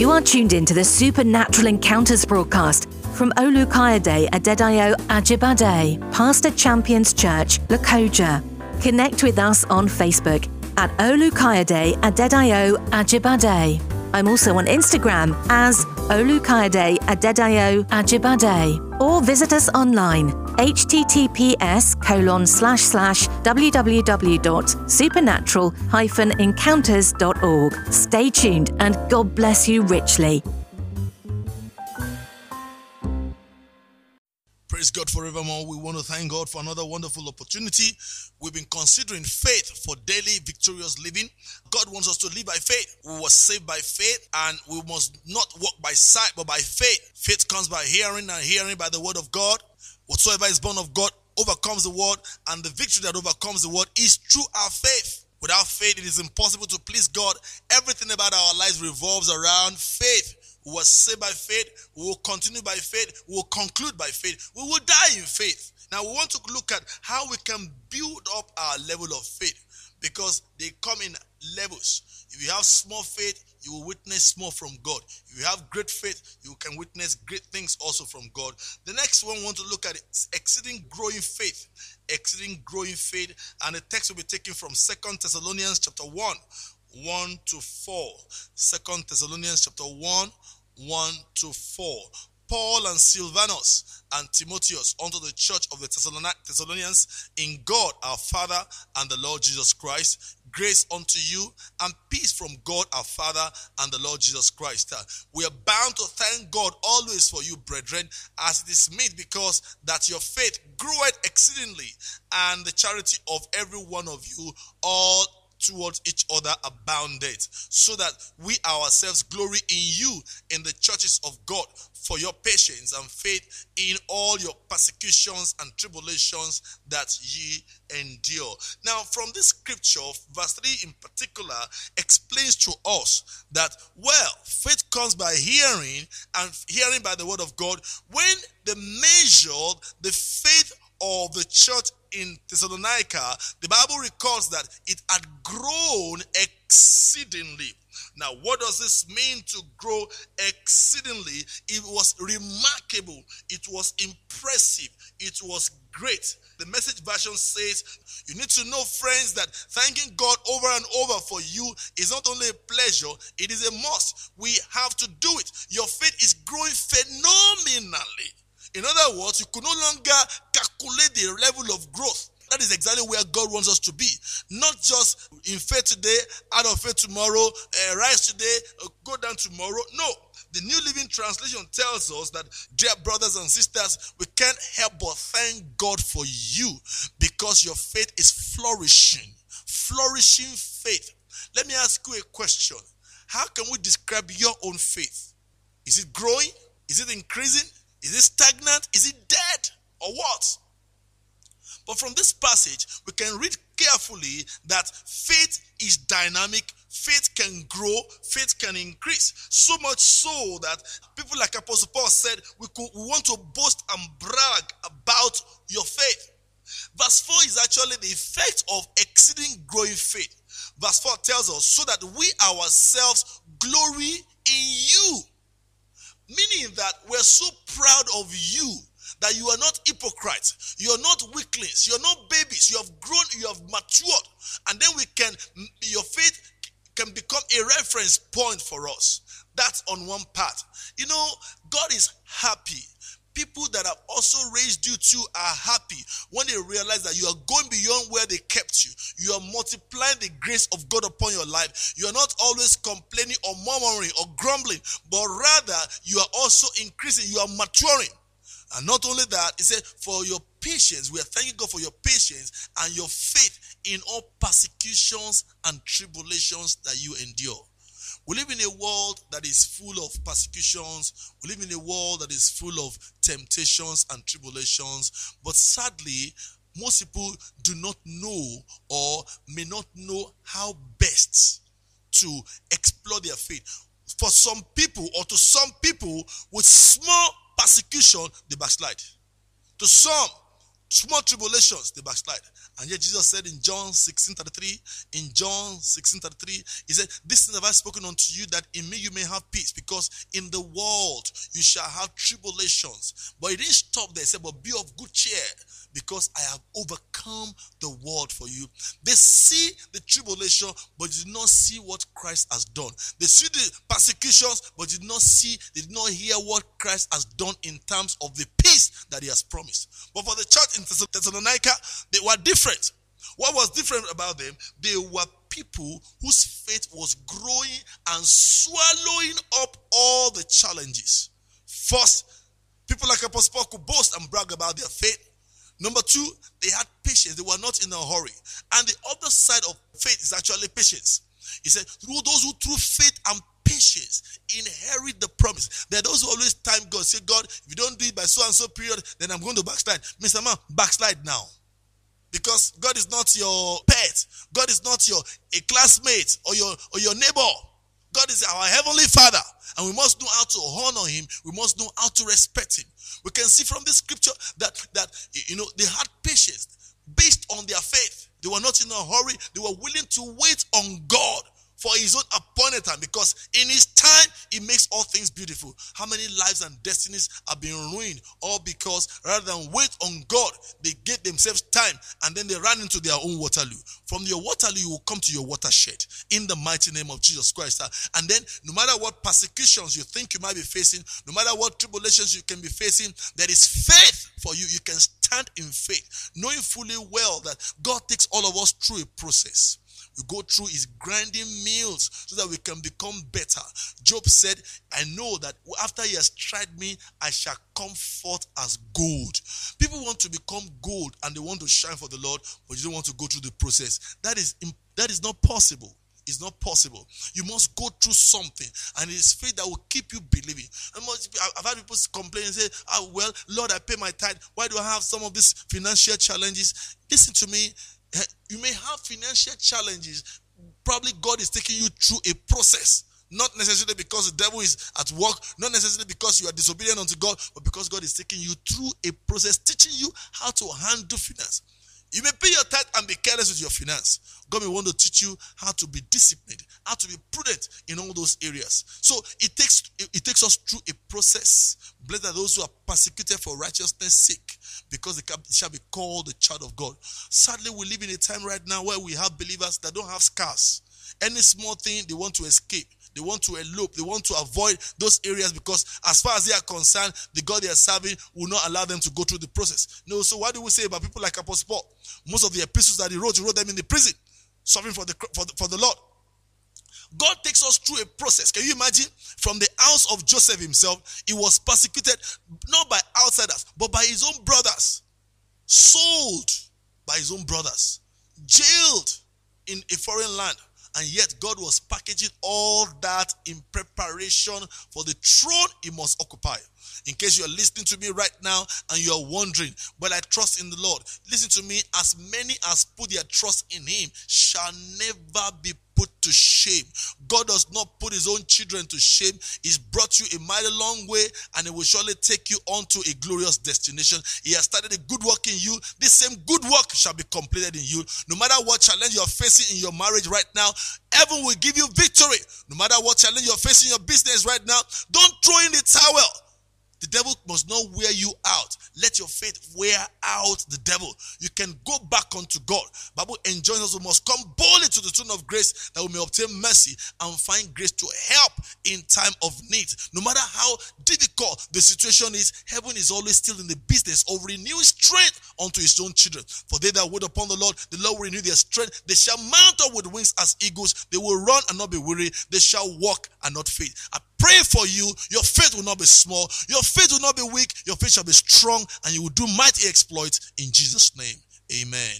You are tuned in to the Supernatural Encounters broadcast from Olukayode Adedayo Ajibade, Pastor Champions Church, Lokoja. Connect with us on Facebook at Olukayode Adedayo Ajibade. I'm also on Instagram as Olukayode Adedayo Ajibade. Or visit us online https colon slash slash www.supernatural-encounters.org. Stay tuned and God bless you richly. Praise God forevermore. We want to thank God for another wonderful opportunity. We've been considering faith for daily victorious living. God wants us to live by faith. We were saved by faith and we must not walk by sight but by faith. Faith comes by hearing and hearing by the word of God. Whatsoever is born of God overcomes the world, and the victory that overcomes the world is through our faith. Without faith, it is impossible to please God. Everything about our lives revolves around faith. We will say by faith, we will continue by faith, we will conclude by faith, we will die in faith. Now, we want to look at how we can build up our level of faith because they come in levels. If you have small faith, you will witness more from God. If you have great faith, you can witness great things also from God. The next one we want to look at is exceeding growing faith. Exceeding growing faith. And the text will be taken from Second Thessalonians chapter 1, 1 to 4. Second Thessalonians chapter 1, 1 to 4. Paul and Silvanus and Timotheus unto the church of the Thessalonians in God our Father and the Lord Jesus Christ. Grace unto you and peace from God our Father and the Lord Jesus Christ. Uh, we are bound to thank God always for you, brethren, as it is made because that your faith groweth exceedingly and the charity of every one of you all towards each other abounded, so that we ourselves glory in you in the churches of God for your patience and faith in all your persecutions and tribulations that ye endure. Now, from this scripture, verse 3 in particular explains to us that, well, faith comes by hearing and hearing by the word of God. When they measured the faith of the church in Thessalonica, the Bible records that it had grown exceedingly. Now, what does this mean to grow exceedingly? It was remarkable, it was impressive, it was great. The message version says, You need to know, friends, that thanking God over and over for you is not only a pleasure, it is a must. We have to do it. Your faith is growing phenomenally. In other words, you could no longer calculate the level of growth. That is exactly where God wants us to be. Not just in faith today, out of faith tomorrow, uh, rise today, uh, go down tomorrow. No. The New Living Translation tells us that, dear brothers and sisters, we can't help but thank God for you because your faith is flourishing. Flourishing faith. Let me ask you a question. How can we describe your own faith? Is it growing? Is it increasing? Is it stagnant? Is it dead? Or what? But from this passage, we can read carefully that faith is dynamic, faith can grow, faith can increase. So much so that people like Apostle Paul said, we, could, we want to boast and brag about your faith. Verse 4 is actually the effect of exceeding growing faith. Verse 4 tells us, so that we ourselves glory in you Meaning that we're so proud of you that you are not hypocrites, you are not weaklings, you are not babies, you have grown, you have matured, and then we can, your faith can become a reference point for us. That's on one part. You know, God is happy people that have also raised you too are happy when they realize that you are going beyond where they kept you. You are multiplying the grace of God upon your life. You are not always complaining or murmuring or grumbling, but rather you are also increasing. You are maturing. And not only that, he said, for your patience, we are thanking God for your patience and your faith in all persecutions and tribulations that you endure. We live in a world that is full of persecutions. We live in a world that is full of temptations and tribulations. But sadly, most people do not know or may not know how best to explore their faith. For some people, or to some people, with small persecution, they backslide. To some, small tribulations, they backslide. And yet Jesus said in John 16 33, in John 16 33, he said, This thing have I spoken unto you that in me you may have peace, because in the world you shall have tribulations. But he didn't stop there. He said, But be of good cheer because I have overcome the world for you. They see the tribulation, but did not see what Christ has done. They see the persecutions, but did not see, did not hear what Christ has done in terms of the peace that he has promised. But for the church in Thessalonica, they were different. What was different about them? They were people whose faith was growing and swallowing up all the challenges. First, people like Apostle Paul could boast and brag about their faith. Number two, they had patience. They were not in a hurry. And the other side of faith is actually patience. He said, through those who through faith and patience inherit the promise. There are those who always time God. Say, God, if you don't do it by so and so period, then I'm going to backslide. Mr. Man, backslide now. Because God is not your pet. God is not your a classmate or your or your neighbor. God is our heavenly father. And we must know how to honor him. We must know how to respect him. We can see from this scripture that, that you know, they had patience based on their faith. They were not in a hurry. They were willing to wait on God for his own appointed time because in his time he makes all things beautiful. How many lives and destinies are being ruined all because rather than wait on God, they gave themselves time and then they ran into their own Waterloo. From your Waterloo, you will come to your watershed in the mighty name of Jesus Christ. And then, no matter what persecutions you think you might be facing, no matter what tribulations you can be facing, there is faith for you. You can stand in faith, knowing fully well that God takes all of us through a process we go through his grinding meals so that we can become better. Job said, I know that after he has tried me, I shall come forth as gold. People want to become gold and they want to shine for the Lord, but you don't want to go through the process. That is that is not possible. It's not possible. You must go through something, and it is faith that will keep you believing. I've had people complain and say, oh, Well, Lord, I pay my tithe. Why do I have some of these financial challenges? Listen to me. You may have financial challenges. Probably God is taking you through a process. Not necessarily because the devil is at work, not necessarily because you are disobedient unto God, but because God is taking you through a process, teaching you how to handle finance. You may pay your tithe and be careless with your finance. God may want to teach you how to be disciplined, how to be prudent in all those areas. So it takes it takes us through a process. Blessed are those who are persecuted for righteousness' sake, because they shall be called the child of God. Sadly, we live in a time right now where we have believers that don't have scars. Any small thing they want to escape. They want to elope. They want to avoid those areas because, as far as they are concerned, the God they are serving will not allow them to go through the process. No, so what do we say about people like Apostle Paul? Most of the epistles that he wrote, he wrote them in the prison, suffering for the for the, for the Lord. God takes us through a process. Can you imagine? From the house of Joseph himself, he was persecuted not by outsiders, but by his own brothers, sold by his own brothers, jailed in a foreign land. And yet, God was packaging all that in preparation for the throne he must occupy. In case you are listening to me right now and you are wondering, but I trust in the Lord. Listen to me. As many as put their trust in him shall never be put to shame. God does not put his own children to shame. He's brought you a mighty long way and he will surely take you on to a glorious destination. He has started a good work in you. This same good work shall be completed in you. No matter what challenge you're facing in your marriage right now, heaven will give you victory. No matter what challenge you're facing in your business right now, don't throw in the towel. The devil must not wear you out. Let your faith wear out the devil. You can go back unto God. Bible enjoins us. We must come boldly to the throne of grace that we may obtain mercy and find grace to help in time of need. No matter how difficult the situation is, heaven is always still in the business of renewing strength unto his own children. For they that wait upon the Lord, the Lord will renew their strength. They shall mount up with wings as eagles. They will run and not be weary. They shall walk and not faint. I pray for you. Your faith will not be small. Your faith will not be weak. Your faith shall be strong and you will do mighty exploits in Jesus' name. Amen.